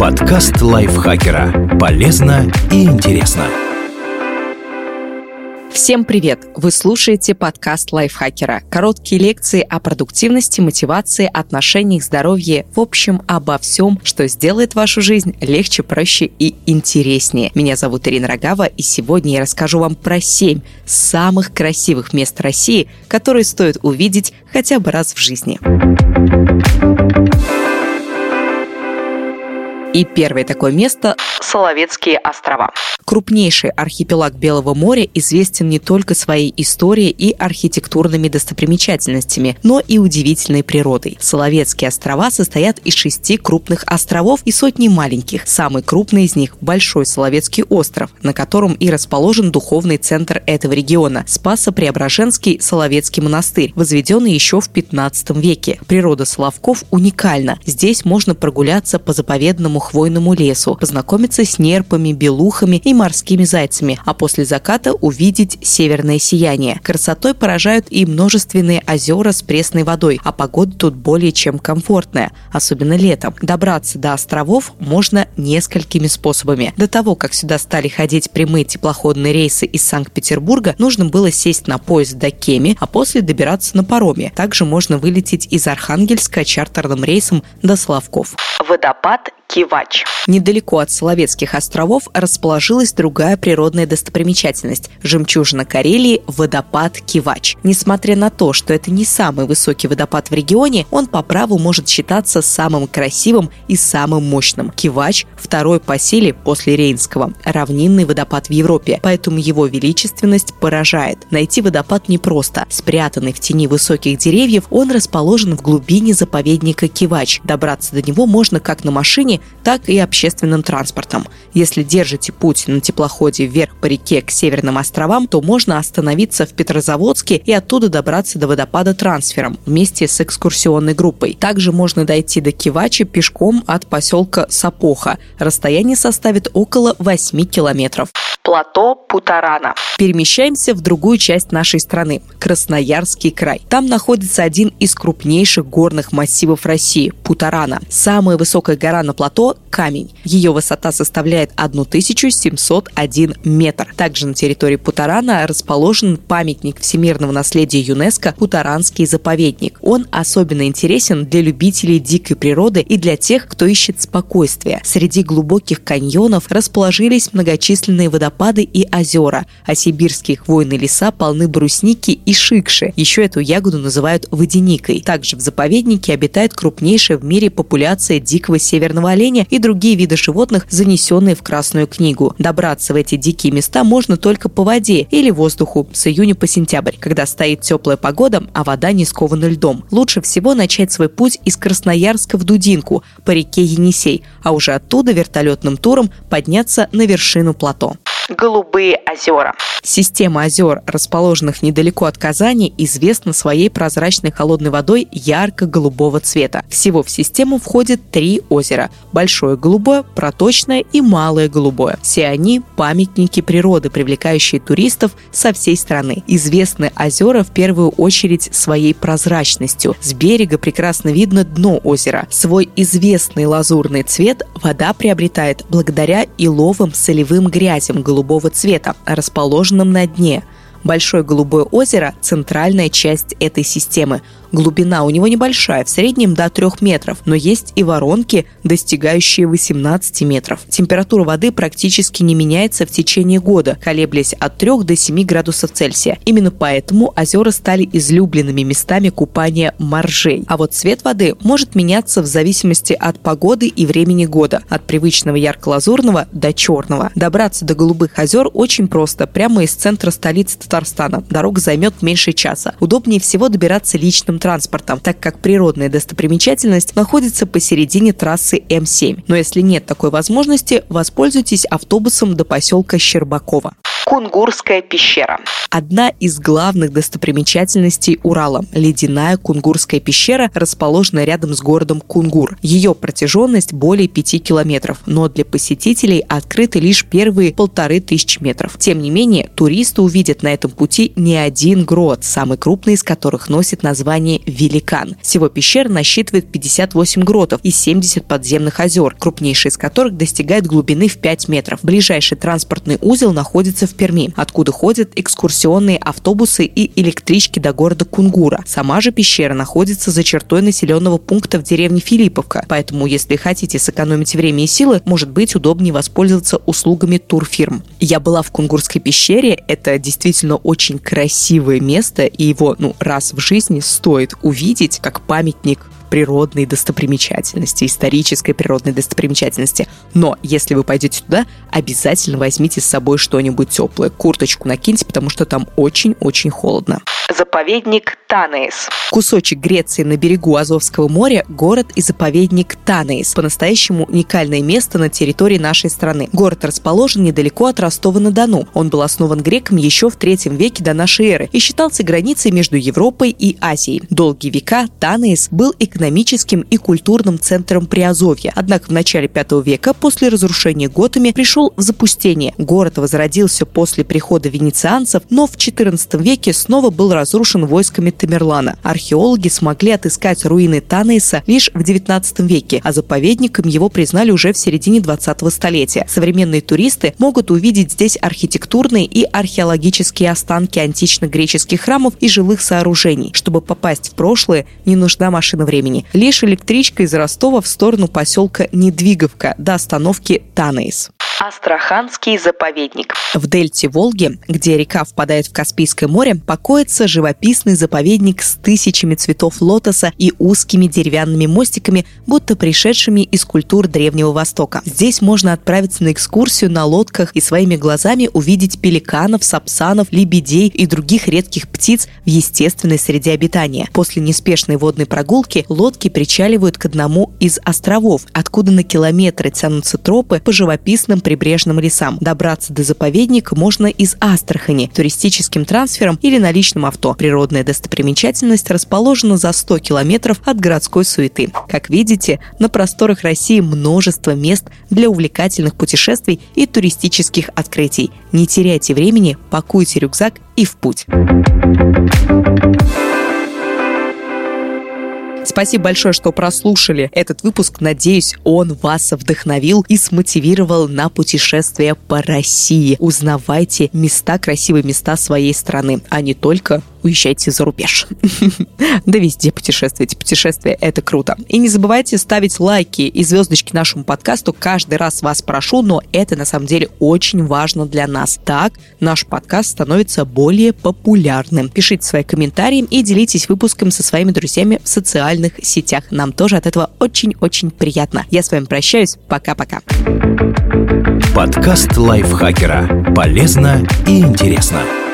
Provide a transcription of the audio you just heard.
Подкаст лайфхакера. Полезно и интересно. Всем привет! Вы слушаете подкаст лайфхакера. Короткие лекции о продуктивности, мотивации, отношениях, здоровье, в общем, обо всем, что сделает вашу жизнь легче, проще и интереснее. Меня зовут Ирина Рогава, и сегодня я расскажу вам про 7 самых красивых мест России, которые стоит увидеть хотя бы раз в жизни. И первое такое место – Соловецкие острова. Крупнейший архипелаг Белого моря известен не только своей историей и архитектурными достопримечательностями, но и удивительной природой. Соловецкие острова состоят из шести крупных островов и сотни маленьких. Самый крупный из них – Большой Соловецкий остров, на котором и расположен духовный центр этого региона – Спасо-Преображенский Соловецкий монастырь, возведенный еще в 15 веке. Природа Соловков уникальна. Здесь можно прогуляться по заповедному хвойному лесу, познакомиться с нерпами, белухами и морскими зайцами, а после заката увидеть северное сияние. Красотой поражают и множественные озера с пресной водой, а погода тут более чем комфортная, особенно летом. Добраться до островов можно несколькими способами. До того, как сюда стали ходить прямые теплоходные рейсы из Санкт-Петербурга, нужно было сесть на поезд до Кеми, а после добираться на пароме. Также можно вылететь из Архангельска чартерным рейсом до Славков. Водопад Кивач. Недалеко от Соловецких островов расположилась другая природная достопримечательность – жемчужина Карелии – водопад Кивач. Несмотря на то, что это не самый высокий водопад в регионе, он по праву может считаться самым красивым и самым мощным. Кивач – второй по силе после Рейнского, равнинный водопад в Европе, поэтому его величественность поражает. Найти водопад непросто. Спрятанный в тени высоких деревьев, он расположен в глубине заповедника Кивач. Добраться до него можно как на машине, так и общественным транспортом. Если держите путь на теплоходе вверх по реке к северным островам, то можно остановиться в Петрозаводске и оттуда добраться до водопада трансфером вместе с экскурсионной группой. Также можно дойти до Кивачи пешком от поселка Сапоха. Расстояние составит около 8 километров плато Путарана. Перемещаемся в другую часть нашей страны – Красноярский край. Там находится один из крупнейших горных массивов России – Путарана. Самая высокая гора на плато – Камень. Ее высота составляет 1701 метр. Также на территории Путарана расположен памятник всемирного наследия ЮНЕСКо Путаранский заповедник. Он особенно интересен для любителей дикой природы и для тех, кто ищет спокойствия. Среди глубоких каньонов расположились многочисленные водопады и озера, а сибирские хвойные леса полны брусники и шикши. Еще эту ягоду называют водяникой. Также в заповеднике обитает крупнейшая в мире популяция дикого северного оленя и другие виды животных, занесенные в Красную книгу. Добраться в эти дикие места можно только по воде или воздуху с июня по сентябрь, когда стоит теплая погода, а вода не скована льдом. Лучше всего начать свой путь из Красноярска в Дудинку по реке Енисей, а уже оттуда вертолетным туром подняться на вершину плато. Голубые озера. Система озер, расположенных недалеко от Казани, известна своей прозрачной холодной водой ярко-голубого цвета. Всего в систему входит три озера – Большое голубое, Проточное и Малое голубое. Все они – памятники природы, привлекающие туристов со всей страны. Известны озера в первую очередь своей прозрачностью. С берега прекрасно видно дно озера. Свой известный лазурный цвет вода приобретает благодаря иловым солевым грязям голубого цвета, расположенным на дне. Большое голубое озеро – центральная часть этой системы. Глубина у него небольшая, в среднем до 3 метров, но есть и воронки, достигающие 18 метров. Температура воды практически не меняется в течение года, колеблясь от 3 до 7 градусов Цельсия. Именно поэтому озера стали излюбленными местами купания моржей. А вот цвет воды может меняться в зависимости от погоды и времени года, от привычного ярко-лазурного до черного. Добраться до голубых озер очень просто, прямо из центра столицы Татарстана. Дорога займет меньше часа. Удобнее всего добираться личным транспортом, так как природная достопримечательность находится посередине трассы М7. Но если нет такой возможности, воспользуйтесь автобусом до поселка Щербакова. Кунгурская пещера. Одна из главных достопримечательностей Урала – ледяная Кунгурская пещера, расположенная рядом с городом Кунгур. Ее протяженность более 5 километров, но для посетителей открыты лишь первые полторы тысячи метров. Тем не менее, туристы увидят на этом пути не один грот, самый крупный из которых носит название Великан. Всего пещера насчитывает 58 гротов и 70 подземных озер, крупнейший из которых достигает глубины в 5 метров. Ближайший транспортный узел находится в Перми, откуда ходят экскурсионные автобусы и электрички до города Кунгура. Сама же пещера находится за чертой населенного пункта в деревне Филипповка, поэтому если хотите сэкономить время и силы, может быть удобнее воспользоваться услугами турфирм. Я была в Кунгурской пещере, это действительно очень красивое место, и его ну, раз в жизни стоит увидеть как памятник природной достопримечательности, исторической природной достопримечательности. Но если вы пойдете туда, обязательно возьмите с собой что-нибудь теплое. Курточку накиньте, потому что там очень-очень холодно. Заповедник Танеис. Кусочек Греции на берегу Азовского моря – город и заповедник Танеис. По-настоящему уникальное место на территории нашей страны. Город расположен недалеко от Ростова-на-Дону. Он был основан греками еще в третьем веке до нашей эры и считался границей между Европой и Азией. Долгие века Танеис был экономическим и культурным центром Приазовья. Однако в начале V века, после разрушения готами, пришел в запустение. Город возродился после прихода венецианцев, но в XIV веке снова был разрушен войсками Тамерлана. Археологи смогли отыскать руины Танейса лишь в XIX веке, а заповедником его признали уже в середине 20 столетия. Современные туристы могут увидеть здесь архитектурные и археологические останки античных греческих храмов и жилых сооружений. Чтобы попасть в прошлое, не нужна машина времени. Лишь электричка из Ростова в сторону поселка Недвиговка до остановки Танейс. Астраханский заповедник. В дельте Волги, где река впадает в Каспийское море, покоится живописный заповедник с тысячами цветов лотоса и узкими деревянными мостиками, будто пришедшими из культур Древнего Востока. Здесь можно отправиться на экскурсию на лодках и своими глазами увидеть пеликанов, сапсанов, лебедей и других редких птиц в естественной среде обитания. После неспешной водной прогулки лодки причаливают к одному из островов, откуда на километры тянутся тропы по живописным прибрежным лесам. Добраться до заповедника можно из Астрахани, туристическим трансфером или на личном авто. Природная достопримечательность расположена за 100 километров от городской суеты. Как видите, на просторах России множество мест для увлекательных путешествий и туристических открытий. Не теряйте времени, пакуйте рюкзак и в путь. Спасибо большое, что прослушали этот выпуск. Надеюсь, он вас вдохновил и смотивировал на путешествие по России. Узнавайте места, красивые места своей страны, а не только уезжайте за рубеж. да везде путешествуйте. Путешествие — это круто. И не забывайте ставить лайки и звездочки нашему подкасту. Каждый раз вас прошу, но это на самом деле очень важно для нас. Так наш подкаст становится более популярным. Пишите свои комментарии и делитесь выпуском со своими друзьями в социальных сетях. Нам тоже от этого очень-очень приятно. Я с вами прощаюсь. Пока-пока. Подкаст лайфхакера. Полезно и интересно.